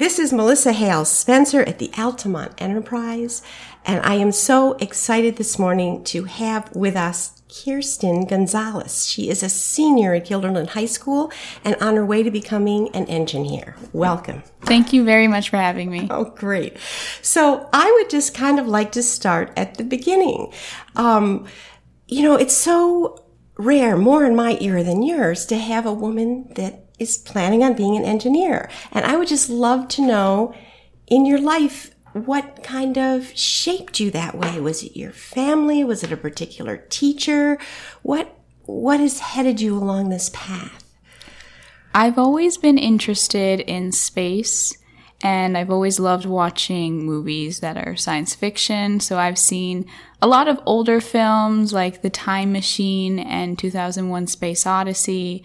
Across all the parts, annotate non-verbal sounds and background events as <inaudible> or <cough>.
this is Melissa Hale Spencer at the Altamont Enterprise, and I am so excited this morning to have with us Kirsten Gonzalez. She is a senior at Guilderland High School and on her way to becoming an engineer. Welcome. Thank you very much for having me. Oh, great. So I would just kind of like to start at the beginning. Um, you know, it's so rare, more in my era than yours, to have a woman that is planning on being an engineer. And I would just love to know in your life, what kind of shaped you that way? Was it your family? Was it a particular teacher? What, what has headed you along this path? I've always been interested in space and I've always loved watching movies that are science fiction. So I've seen a lot of older films like The Time Machine and 2001 Space Odyssey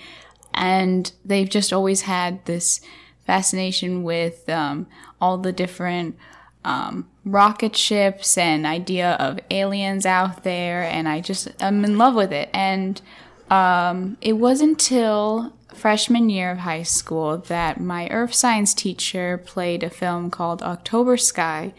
and they've just always had this fascination with um, all the different um, rocket ships and idea of aliens out there, and I just I'm in love with it. And um, it wasn't until freshman year of high school that my earth science teacher played a film called October Sky,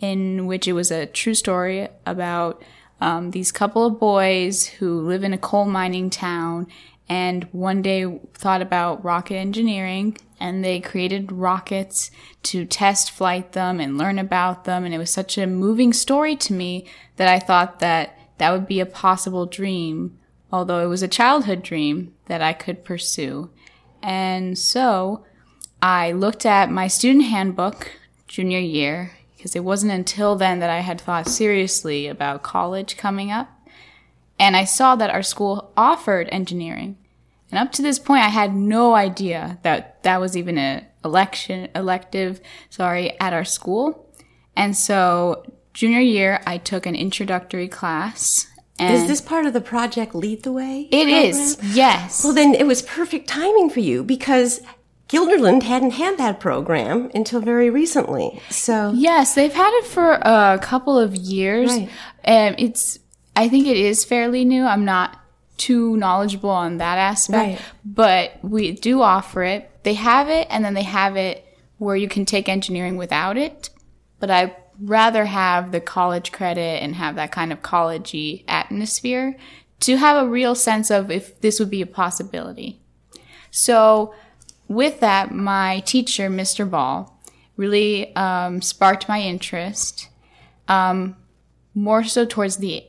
in which it was a true story about um, these couple of boys who live in a coal mining town and one day thought about rocket engineering and they created rockets to test flight them and learn about them. And it was such a moving story to me that I thought that that would be a possible dream although it was a childhood dream that I could pursue. And so I looked at my student handbook junior year because it wasn't until then that I had thought seriously about college coming up and I saw that our school offered engineering. And up to this point, I had no idea that that was even an election elective, sorry, at our school. And so junior year, I took an introductory class. is this part of the project Lead the Way? It program? is. yes. Well, then it was perfect timing for you because Guilderland hadn't had that program until very recently. So yes, they've had it for a couple of years. Right. Um, it's I think it is fairly new. I'm not too knowledgeable on that aspect, right. but we do offer it. They have it and then they have it where you can take engineering without it. But I rather have the college credit and have that kind of collegey atmosphere to have a real sense of if this would be a possibility. So with that, my teacher, Mr. Ball, really um, sparked my interest, um, more so towards the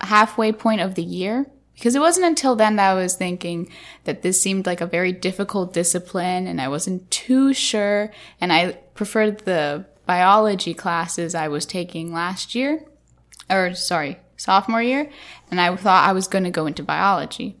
halfway point of the year because it wasn't until then that I was thinking that this seemed like a very difficult discipline and I wasn't too sure and I preferred the biology classes I was taking last year or sorry, sophomore year and I thought I was going to go into biology.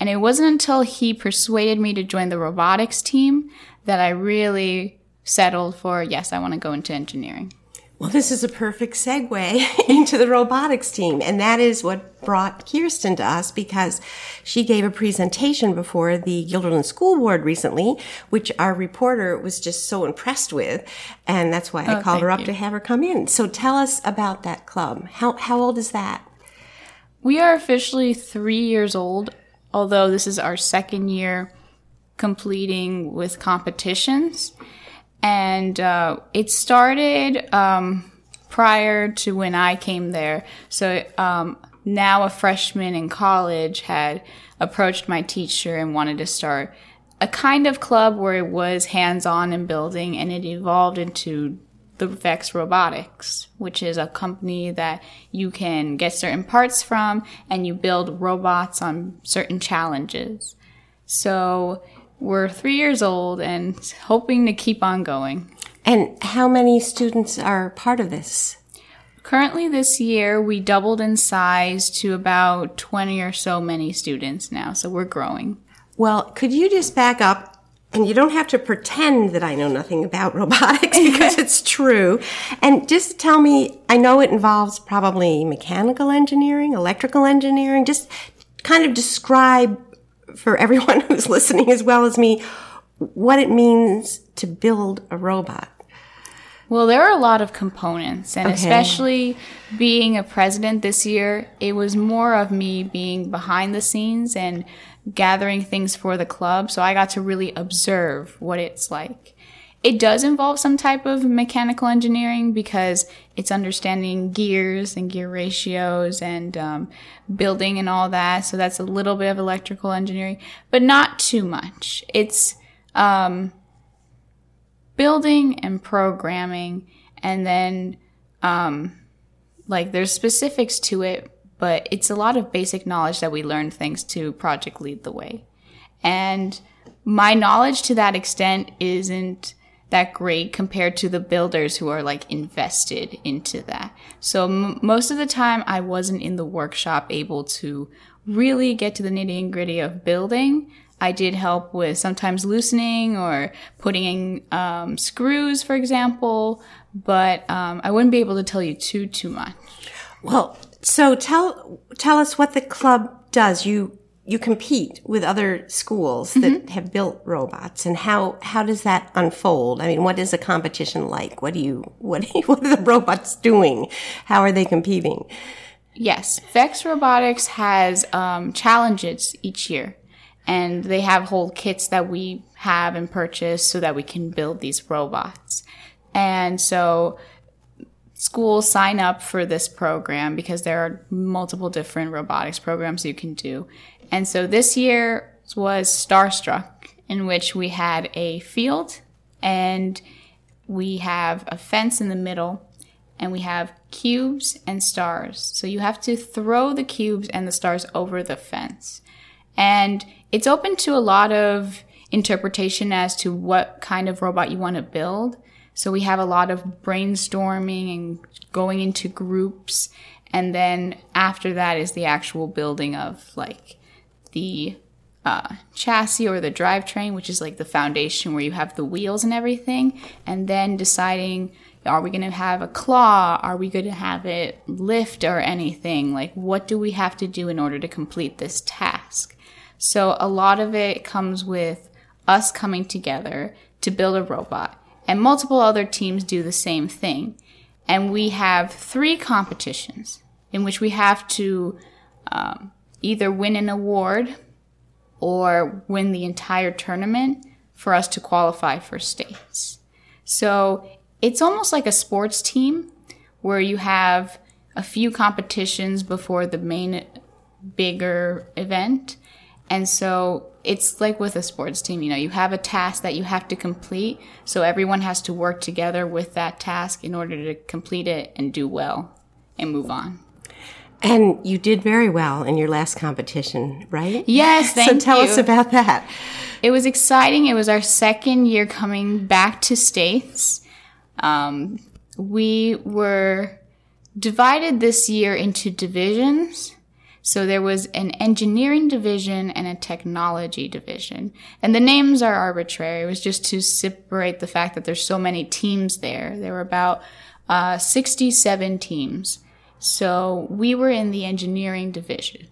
And it wasn't until he persuaded me to join the robotics team that I really settled for yes, I want to go into engineering. Well, this is a perfect segue <laughs> into the robotics team. And that is what brought Kirsten to us because she gave a presentation before the Guilderland School Board recently, which our reporter was just so impressed with. And that's why I oh, called her up you. to have her come in. So tell us about that club. How, how old is that? We are officially three years old, although this is our second year completing with competitions and uh, it started um, prior to when I came there. So um, now a freshman in college had approached my teacher and wanted to start a kind of club where it was hands-on and building, and it evolved into the Vex Robotics, which is a company that you can get certain parts from and you build robots on certain challenges. So we're three years old and hoping to keep on going. And how many students are part of this? Currently, this year, we doubled in size to about 20 or so many students now, so we're growing. Well, could you just back up? And you don't have to pretend that I know nothing about <laughs> robotics because <laughs> it's true. And just tell me, I know it involves probably mechanical engineering, electrical engineering. Just kind of describe for everyone <laughs> who's listening as well as me what it means to build a robot. Well, there are a lot of components, and okay. especially being a president this year, it was more of me being behind the scenes and gathering things for the club. So I got to really observe what it's like. It does involve some type of mechanical engineering because it's understanding gears and gear ratios and um, building and all that. So that's a little bit of electrical engineering, but not too much. It's um, building and programming, and then um, like there's specifics to it, but it's a lot of basic knowledge that we learn thanks to Project Lead the Way. And my knowledge to that extent isn't that great compared to the builders who are like invested into that. So m- most of the time I wasn't in the workshop able to really get to the nitty and gritty of building. I did help with sometimes loosening or putting in um, screws, for example, but um, I wouldn't be able to tell you too too much. Well, so tell tell us what the club does. You you compete with other schools that mm-hmm. have built robots and how how does that unfold? I mean what is a competition like? What do you what <laughs> what are the robots doing? How are they competing? Yes vex robotics has um, challenges each year and they have whole kits that we have and purchase so that we can build these robots. And so schools sign up for this program because there are multiple different robotics programs you can do and so this year was Starstruck, in which we had a field and we have a fence in the middle and we have cubes and stars. So you have to throw the cubes and the stars over the fence. And it's open to a lot of interpretation as to what kind of robot you want to build. So we have a lot of brainstorming and going into groups. And then after that is the actual building of like the uh, chassis or the drivetrain, which is like the foundation where you have the wheels and everything, and then deciding are we going to have a claw? Are we going to have it lift or anything? Like, what do we have to do in order to complete this task? So, a lot of it comes with us coming together to build a robot, and multiple other teams do the same thing. And we have three competitions in which we have to um, either win an award or win the entire tournament for us to qualify for states. So it's almost like a sports team where you have a few competitions before the main bigger event. And so it's like with a sports team, you know, you have a task that you have to complete. So everyone has to work together with that task in order to complete it and do well and move on. And you did very well in your last competition, right? Yes, <laughs> thank you. So tell you. us about that. It was exciting. It was our second year coming back to states. Um, we were divided this year into divisions. So there was an engineering division and a technology division. And the names are arbitrary. It was just to separate the fact that there's so many teams there. There were about uh, 67 teams. So we were in the engineering division.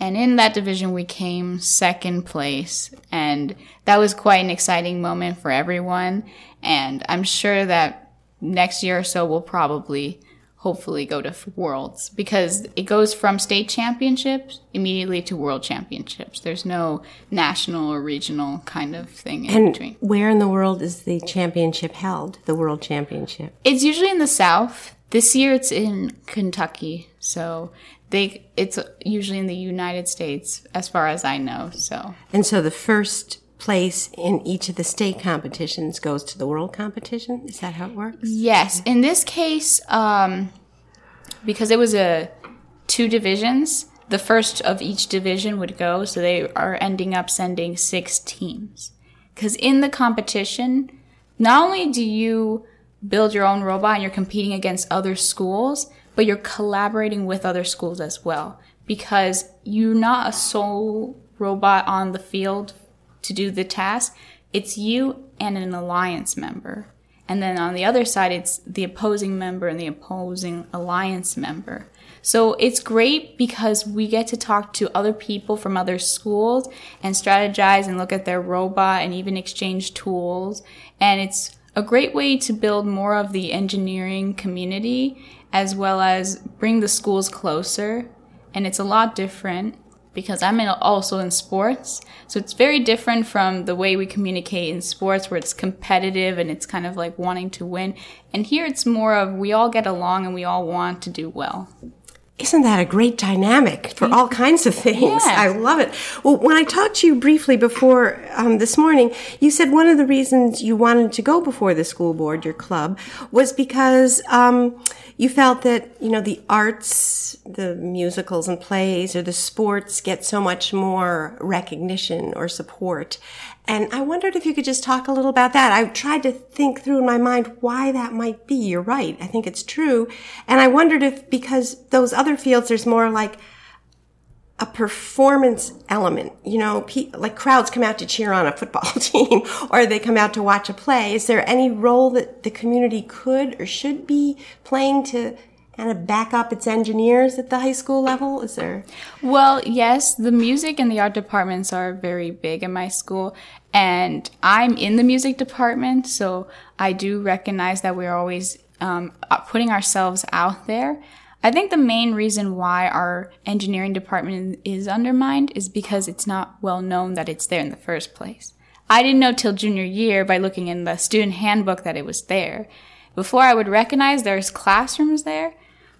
And in that division, we came second place. And that was quite an exciting moment for everyone. And I'm sure that next year or so, we'll probably hopefully go to worlds because it goes from state championships immediately to world championships. There's no national or regional kind of thing in and between. Where in the world is the championship held? The world championship? It's usually in the south. This year it's in Kentucky, so they it's usually in the United States as far as I know. So And so the first place in each of the state competitions goes to the world competition? Is that how it works? Yes. In this case, um, because it was a two divisions, the first of each division would go, so they are ending up sending six teams. Because in the competition, not only do you build your own robot and you're competing against other schools, but you're collaborating with other schools as well because you're not a sole robot on the field to do the task. It's you and an alliance member. And then on the other side, it's the opposing member and the opposing alliance member. So it's great because we get to talk to other people from other schools and strategize and look at their robot and even exchange tools. And it's a great way to build more of the engineering community as well as bring the schools closer. And it's a lot different because I'm in, also in sports. So it's very different from the way we communicate in sports where it's competitive and it's kind of like wanting to win. And here it's more of we all get along and we all want to do well. Isn't that a great dynamic for all kinds of things? Yeah. I love it. Well, when I talked to you briefly before um, this morning, you said one of the reasons you wanted to go before the school board, your club, was because um, you felt that you know the arts, the musicals and plays, or the sports get so much more recognition or support. And I wondered if you could just talk a little about that. I tried to think through in my mind why that might be. You're right. I think it's true. And I wondered if because those other fields, there's more like a performance element. You know, pe- like crowds come out to cheer on a football <laughs> team or they come out to watch a play. Is there any role that the community could or should be playing to kind of back up its engineers at the high school level? Is there? Well, yes, the music and the art departments are very big in my school, and I'm in the music department, so I do recognize that we're always um, putting ourselves out there. I think the main reason why our engineering department is undermined is because it's not well known that it's there in the first place. I didn't know till junior year by looking in the student handbook that it was there. Before I would recognize there's classrooms there,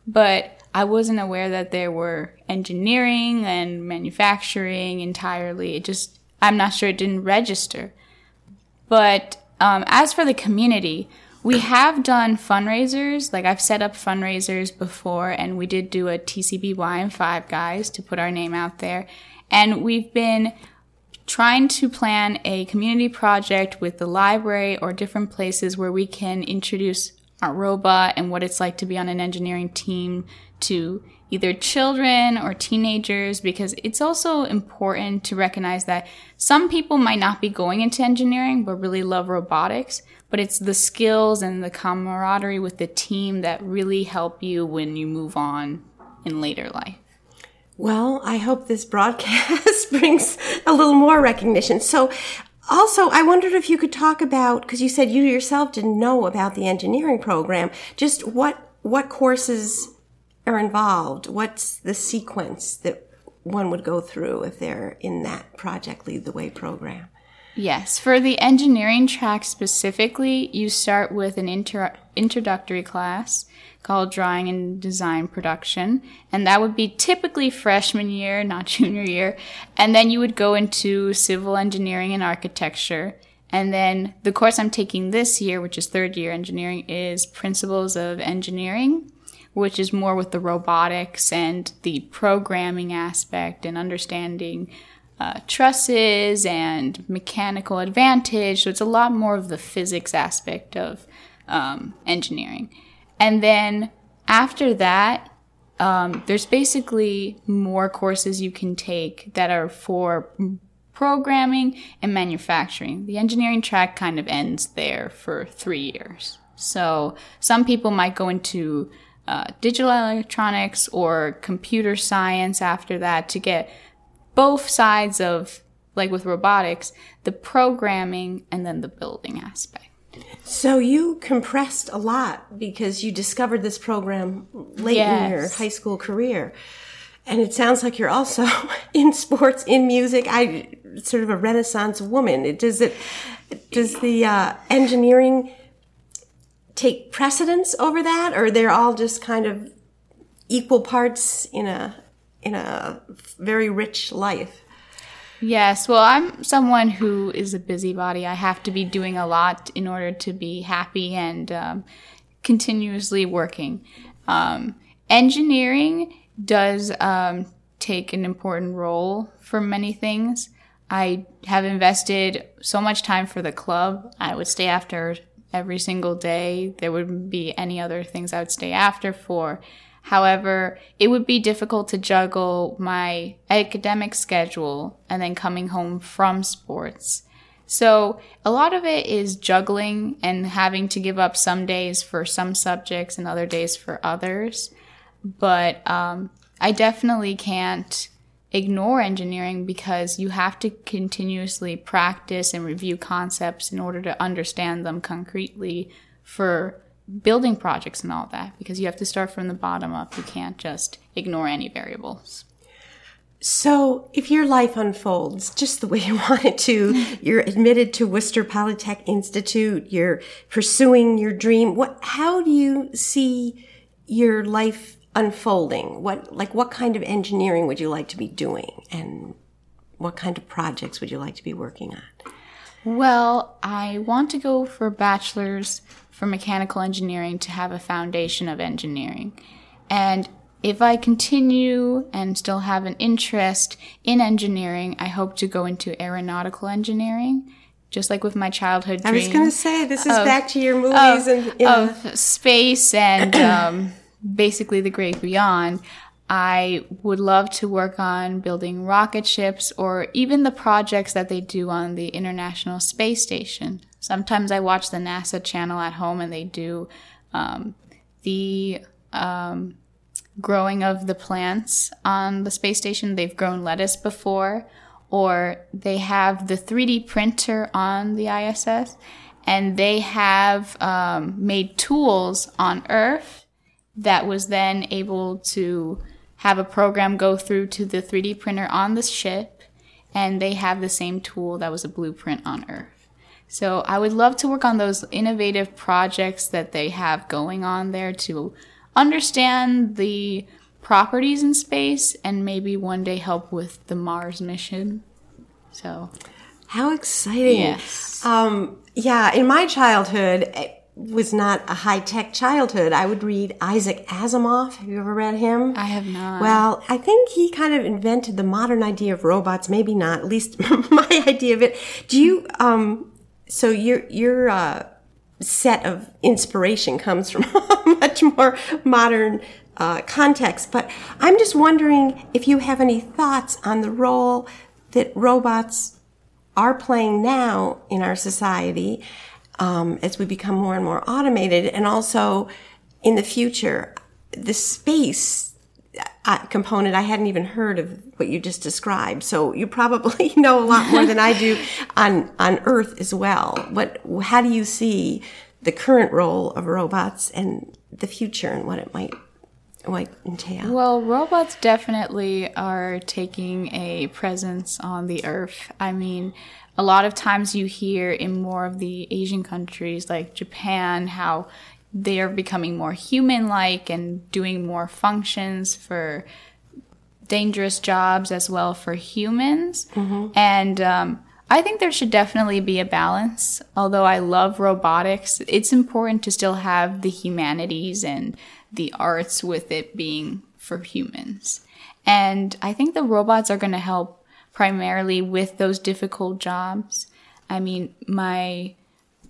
but I wasn't aware that there were engineering and manufacturing entirely. It just, I'm not sure it didn't register. But um, as for the community, we have done fundraisers. Like I've set up fundraisers before, and we did do a TCBY and Five Guys to put our name out there. And we've been trying to plan a community project with the library or different places where we can introduce our robot and what it's like to be on an engineering team to either children or teenagers because it's also important to recognize that some people might not be going into engineering but really love robotics but it's the skills and the camaraderie with the team that really help you when you move on in later life well, I hope this broadcast <laughs> brings a little more recognition. So, also, I wondered if you could talk about because you said you yourself didn't know about the engineering program. Just what what courses are involved? What's the sequence that one would go through if they're in that Project Lead the Way program? Yes, for the engineering track specifically, you start with an inter- introductory class called Drawing and Design Production, and that would be typically freshman year, not <laughs> junior year. And then you would go into civil engineering and architecture. And then the course I'm taking this year, which is third year engineering, is Principles of Engineering, which is more with the robotics and the programming aspect and understanding uh, trusses and mechanical advantage. So it's a lot more of the physics aspect of um, engineering. And then after that, um, there's basically more courses you can take that are for programming and manufacturing. The engineering track kind of ends there for three years. So some people might go into uh, digital electronics or computer science after that to get both sides of, like with robotics, the programming and then the building aspect. So you compressed a lot because you discovered this program late yes. in your high school career. And it sounds like you're also <laughs> in sports, in music. I sort of a renaissance woman. It, Does it does the uh, engineering take precedence over that or they're all just kind of equal parts in a in a very rich life? Yes, well, I'm someone who is a busybody. I have to be doing a lot in order to be happy and um, continuously working. Um, engineering does um, take an important role for many things. I have invested so much time for the club. I would stay after every single day. There wouldn't be any other things I would stay after for. However, it would be difficult to juggle my academic schedule and then coming home from sports. So a lot of it is juggling and having to give up some days for some subjects and other days for others. But um, I definitely can't ignore engineering because you have to continuously practice and review concepts in order to understand them concretely for building projects and all that because you have to start from the bottom up. You can't just ignore any variables. So, if your life unfolds just the way <laughs> you want it to, you're admitted to Worcester Polytech Institute, you're pursuing your dream. What, how do you see your life unfolding? What, like, what kind of engineering would you like to be doing? And what kind of projects would you like to be working on? Well, I want to go for a bachelor's for mechanical engineering to have a foundation of engineering. And if I continue and still have an interest in engineering, I hope to go into aeronautical engineering. Just like with my childhood dream. I was going to say, this is of, back to your movies of, and you know. of space and um, basically the great beyond. I would love to work on building rocket ships or even the projects that they do on the International Space Station. Sometimes I watch the NASA channel at home and they do um, the um, growing of the plants on the space station. They've grown lettuce before, or they have the 3D printer on the ISS, and they have um, made tools on Earth that was then able to have a program go through to the 3D printer on the ship, and they have the same tool that was a blueprint on Earth. So I would love to work on those innovative projects that they have going on there to understand the properties in space and maybe one day help with the Mars mission. So, how exciting! Yes. Um, yeah, in my childhood, was not a high tech childhood. I would read Isaac Asimov. Have you ever read him? I have not. Well, I think he kind of invented the modern idea of robots. Maybe not, at least <laughs> my idea of it. Do you? Um, so your your uh, set of inspiration comes from <laughs> a much more modern uh, context. But I'm just wondering if you have any thoughts on the role that robots are playing now in our society um, as we become more and more automated, and also in the future, the space uh, component I hadn't even heard of what you just described. So you probably <laughs> know a lot more than I do <laughs> on on Earth as well. What how do you see the current role of robots and the future and what it might might entail? Well, robots definitely are taking a presence on the earth. I mean, a lot of times you hear in more of the Asian countries like Japan how they are becoming more human like and doing more functions for dangerous jobs as well for humans. Mm-hmm. And um, I think there should definitely be a balance. Although I love robotics, it's important to still have the humanities and the arts with it being for humans. And I think the robots are going to help primarily with those difficult jobs. I mean, my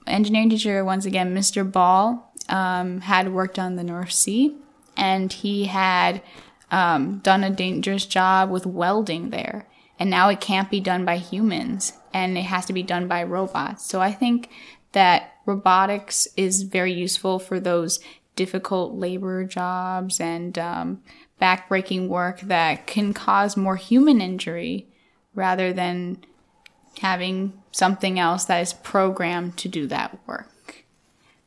engineering teacher, once again, Mr. Ball, um, had worked on the North Sea and he had um, done a dangerous job with welding there. And now it can't be done by humans and it has to be done by robots. So I think that robotics is very useful for those difficult labor jobs and um, backbreaking work that can cause more human injury rather than having something else that is programmed to do that work.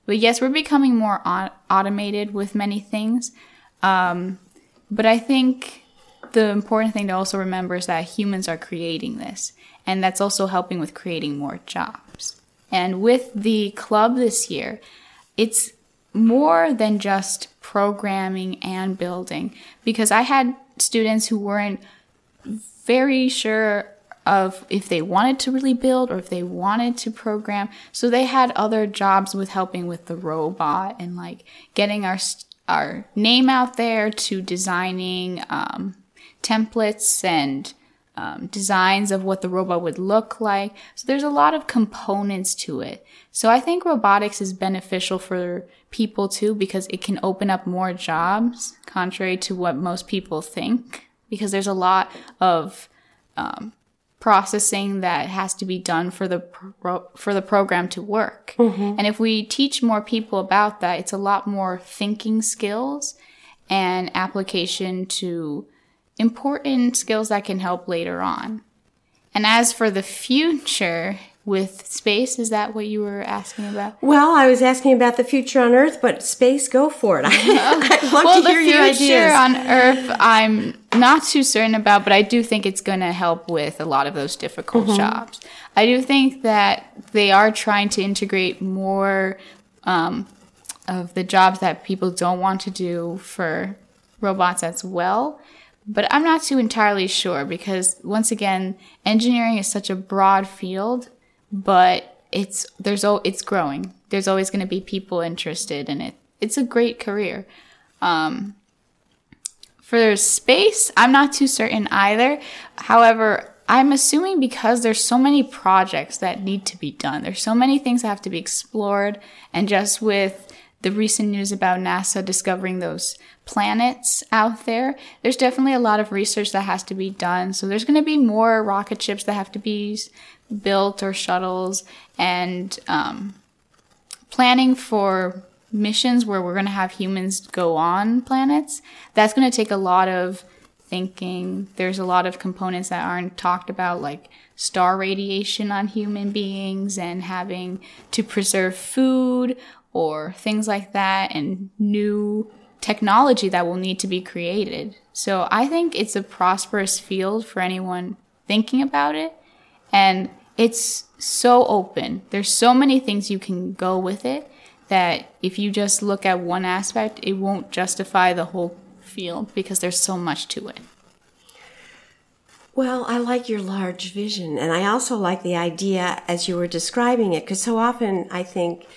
But yes, we're becoming more automated with many things. Um, but I think the important thing to also remember is that humans are creating this, and that's also helping with creating more jobs. And with the club this year, it's more than just programming and building because I had students who weren't very sure of if they wanted to really build or if they wanted to program. So they had other jobs with helping with the robot and like getting our our name out there to designing um, templates and um, designs of what the robot would look like. So there's a lot of components to it. So I think robotics is beneficial for people too because it can open up more jobs, contrary to what most people think. Because there's a lot of um, processing that has to be done for the pro- for the program to work. Mm-hmm. And if we teach more people about that, it's a lot more thinking skills and application to important skills that can help later on. And as for the future, with space. Is that what you were asking about? Well, I was asking about the future on Earth, but space, go for it. <laughs> <laughs> I'd love well, to hear your the future ideas. on Earth, I'm not too certain about, but I do think it's going to help with a lot of those difficult Mm-hmm. jobs. I do think that they are trying to integrate more um, of the jobs that people don't want to do for robots as well. But I'm not too entirely sure because once again, engineering is such a broad field, but it's there's al- it's growing. There's always going to be people interested in it. It's a great career. Um, for space, I'm not too certain either. However, I'm assuming because there's so many projects that need to be done. There's so many things that have to be explored and just with the recent news about NASA discovering those planets out there, there's definitely a lot of research that has to be done. So there's going to be more rocket ships that have to be built or shuttles and um, planning for missions where we're going to have humans go on planets. That's going to take a lot of thinking. There's a lot of components that aren't talked about, like star radiation on human beings and having to preserve food or things like that, and new technology that will need to be created. So I think it's a prosperous field for anyone thinking about it. And it's so open. There's so many things you can go with it that if you just look at one aspect, it won't justify the whole field because there's so much to it. Well, I like your large vision, and I also like the idea as you were describing it, because so often I think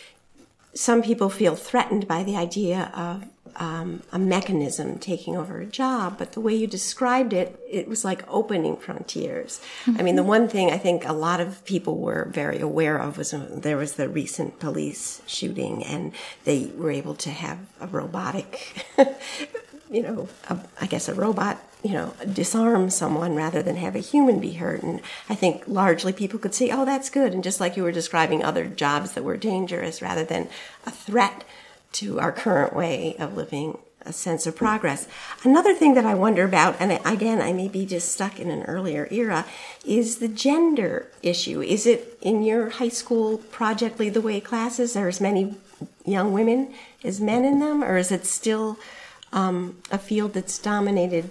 some people feel threatened by the idea of um, a mechanism taking over a job, but the way you described it, it was like opening frontiers. I mean, the one thing I think a lot of people were very aware of was uh, there was the recent police shooting, and they were able to have a robotic, <laughs> you know, a, I guess a robot, you know, disarm someone rather than have a human be hurt. And I think largely people could see, oh, that's good. And just like you were describing other jobs that were dangerous rather than a threat to our current way of living a sense of progress. Another thing that I wonder about, and again, I may be just stuck in an earlier era, is the gender issue. Is it in your high school project lead the way classes? Are as many young women as men in them, or is it still um, a field that's dominated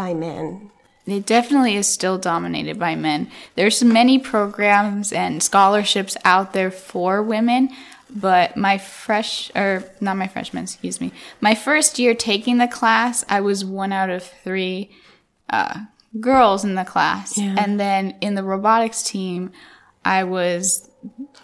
by men? It definitely is still dominated by men. There's many programs and scholarships out there for women, but my fresh or not my freshman, excuse me. My first year taking the class, I was one out of three uh, girls in the class, Yeah. and then in the robotics team, I was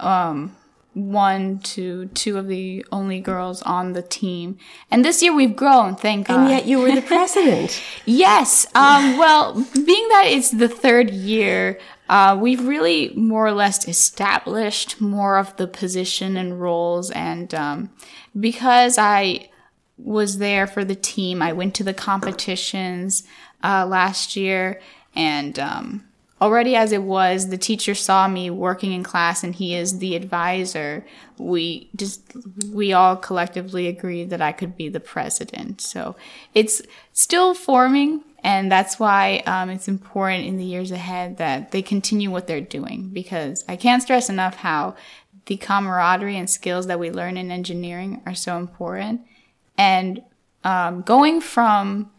um, one to two of the only girls on the team. And this year we've grown, thank God. And yet you were the <laughs> president. Yes. Um, well, being that it's the third year, uh, we've really more or less established more of the position and roles. And um, because I was there for the team, I went to the competitions uh, last year. And um, already as it was, the teacher saw me working in class and he is the advisor. We just, we all collectively agreed that I could be the president. So it's still forming. And that's why um, it's important in the years ahead that they continue what they're doing because I can't stress enough how the camaraderie and skills that we learn in engineering are so important. And um, going from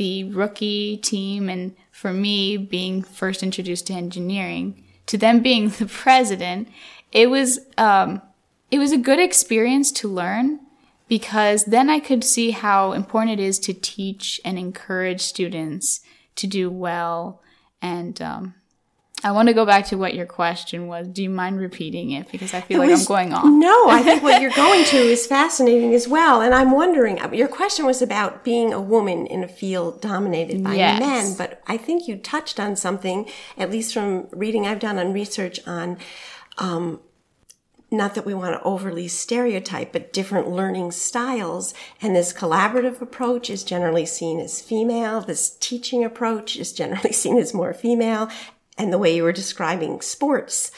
the rookie team and for me being first introduced to engineering to them being <laughs> the president, it was um, it was a good experience to learn because then I could see how important it is to teach and encourage students to do well. And um, I want to go back to what your question was. Do you mind repeating it? Because I feel like was- I'm going on. No, I think what you're <laughs> going to is fascinating as well. And I'm wondering, your question was about being a woman in a field dominated by Yes. men, but I think you touched on something, at least from reading I've done on research on, um, not that we want to overly stereotype, but different learning styles. And this collaborative approach is generally seen as female. This teaching approach is generally <laughs> seen as more female. And the way you were describing sports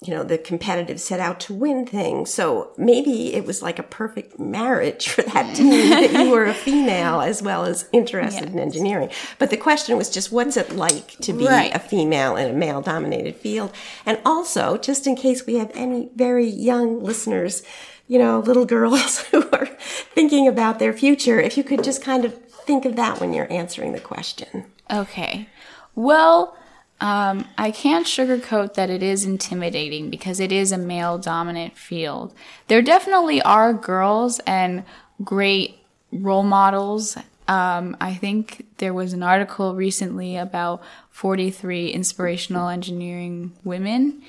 you know, the competitive set out to win thing. So maybe it was like a perfect marriage for that <laughs> team that you were a female as well as interested yes. in engineering. But the question was just what's it like to be right. a female in a male dominated field? And also, just in case we have any very young listeners, you know, little girls <laughs> who are thinking about their future, if you could just kind of think of that when you're answering the question. Okay. Well, um, I can't sugarcoat that it is intimidating because it is a male dominant field. There definitely are girls and great role models. Um, I think there was an article recently about 43 inspirational engineering women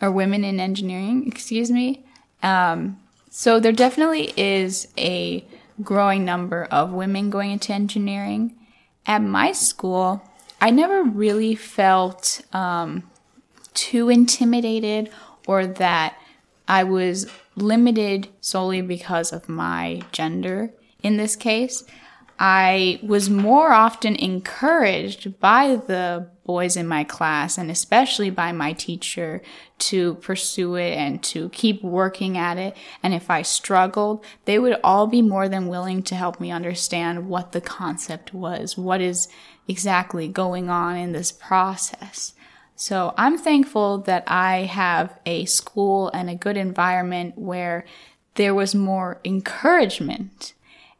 or women in engineering, excuse me. Um, so there definitely is a growing number of women going into engineering. At my school, I never really felt um, too intimidated or that I was limited solely because of my gender in this case. I was more often encouraged by the boys in my class and especially by my teacher to pursue it and to keep working at it. And if I struggled, they would all be more than willing to help me understand what the concept was, what is exactly going on in this process. So I'm thankful that I have a school and a good environment where there was more encouragement.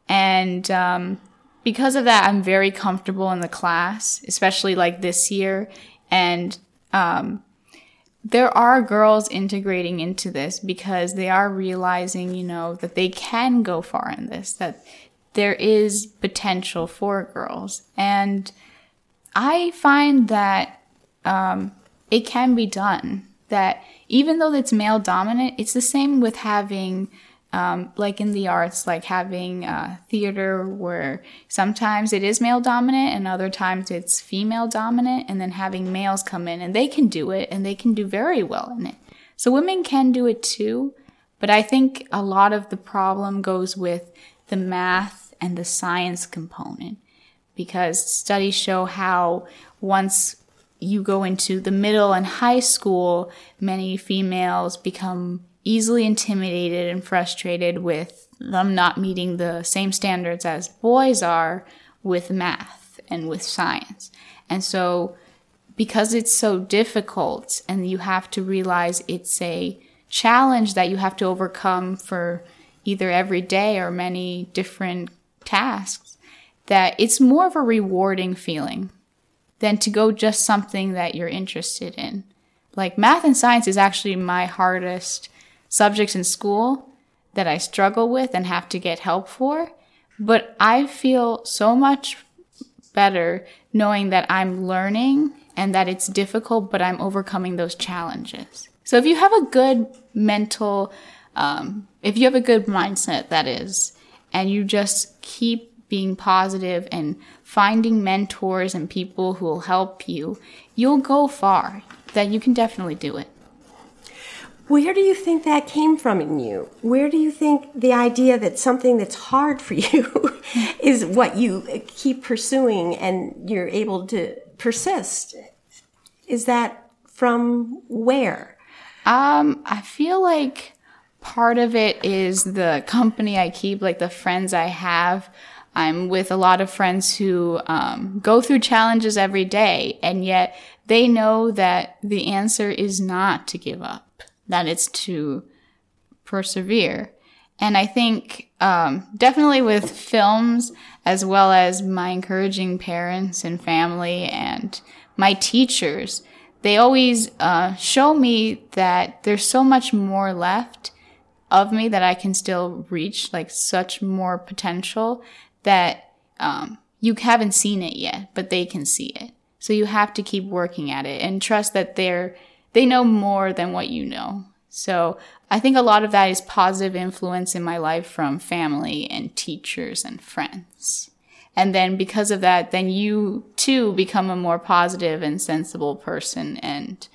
And um, because of that, I'm very comfortable in the class, especially like this year. And um, there are girls integrating into this because they are realizing, you know, that they can go far in this, that there is potential for girls. And I find that um, it can be done. That even though it's male dominant, it's the same with having, um, like in the arts, like having uh, theater where sometimes it is male dominant and other times it's female dominant, and then having males come in and they can do it and they can do very well in it. So women can do it too, but I think a lot of the problem goes with the math and the science component because studies show how once you go into the middle and high school, many females become easily intimidated and frustrated with them not meeting the same standards as boys are with math and with science. And so, because it's so difficult and you have to realize it's a challenge that you have to overcome for either every day or many different tasks that it's more of a rewarding feeling than to go just something that you're interested in. Like math and science is actually my hardest subjects in school that I struggle with and have to get help for. But I feel so much better knowing that I'm learning and that it's difficult, but I'm overcoming those challenges. So if you have a good mental, um, if you have a good mindset, that is, and you just keep being positive and finding mentors and people who will help you, you'll go far. That you can definitely do it. Where do you think that came from in you? Where do you think the idea that something that's hard for <laughs> you is what you keep pursuing and you're able to persist? Is that from where? Um, I feel like part of it is the company I keep, like the friends I have. I'm with a lot of friends who um, go through challenges every day, and yet they know that the answer is not to give up, that it's to persevere. And I think um, definitely with films, as well as my encouraging parents and family and my teachers, they always uh, show me that there's so much more left of me that I can still reach, like such more potential that um, you haven't seen it yet, but they can see it. So you have to keep working at it and trust that they're they know more than what you know. So I think a lot of that is positive influence in my life from family and teachers and friends. And then because of that, then you too become a more positive and sensible person and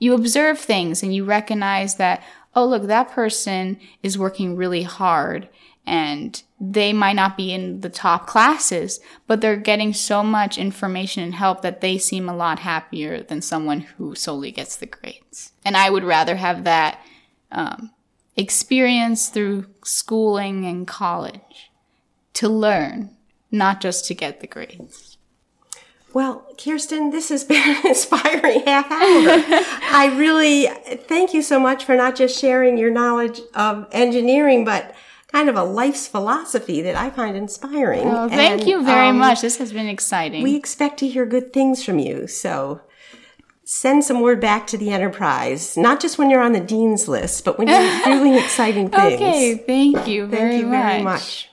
you observe things and you recognize that, oh, look, that person is working really hard and they might not be in the top classes, but they're getting so much information and help that they seem a lot happier than someone who solely gets the grades. And I would rather have that um, experience through schooling and college to learn, not just to get the grades. Well, Kirsten, this has <laughs> been an inspiring half hour. <laughs> I really thank you so much for not just sharing your knowledge of engineering, but kind of a life's philosophy that I find inspiring. Well, thank And, you very um, much. This has been exciting. We expect to hear good things from you. So send some word back to the enterprise, not just when you're on the dean's list, but when you're <laughs> doing exciting things. okay, thank you very Thank you much. very much.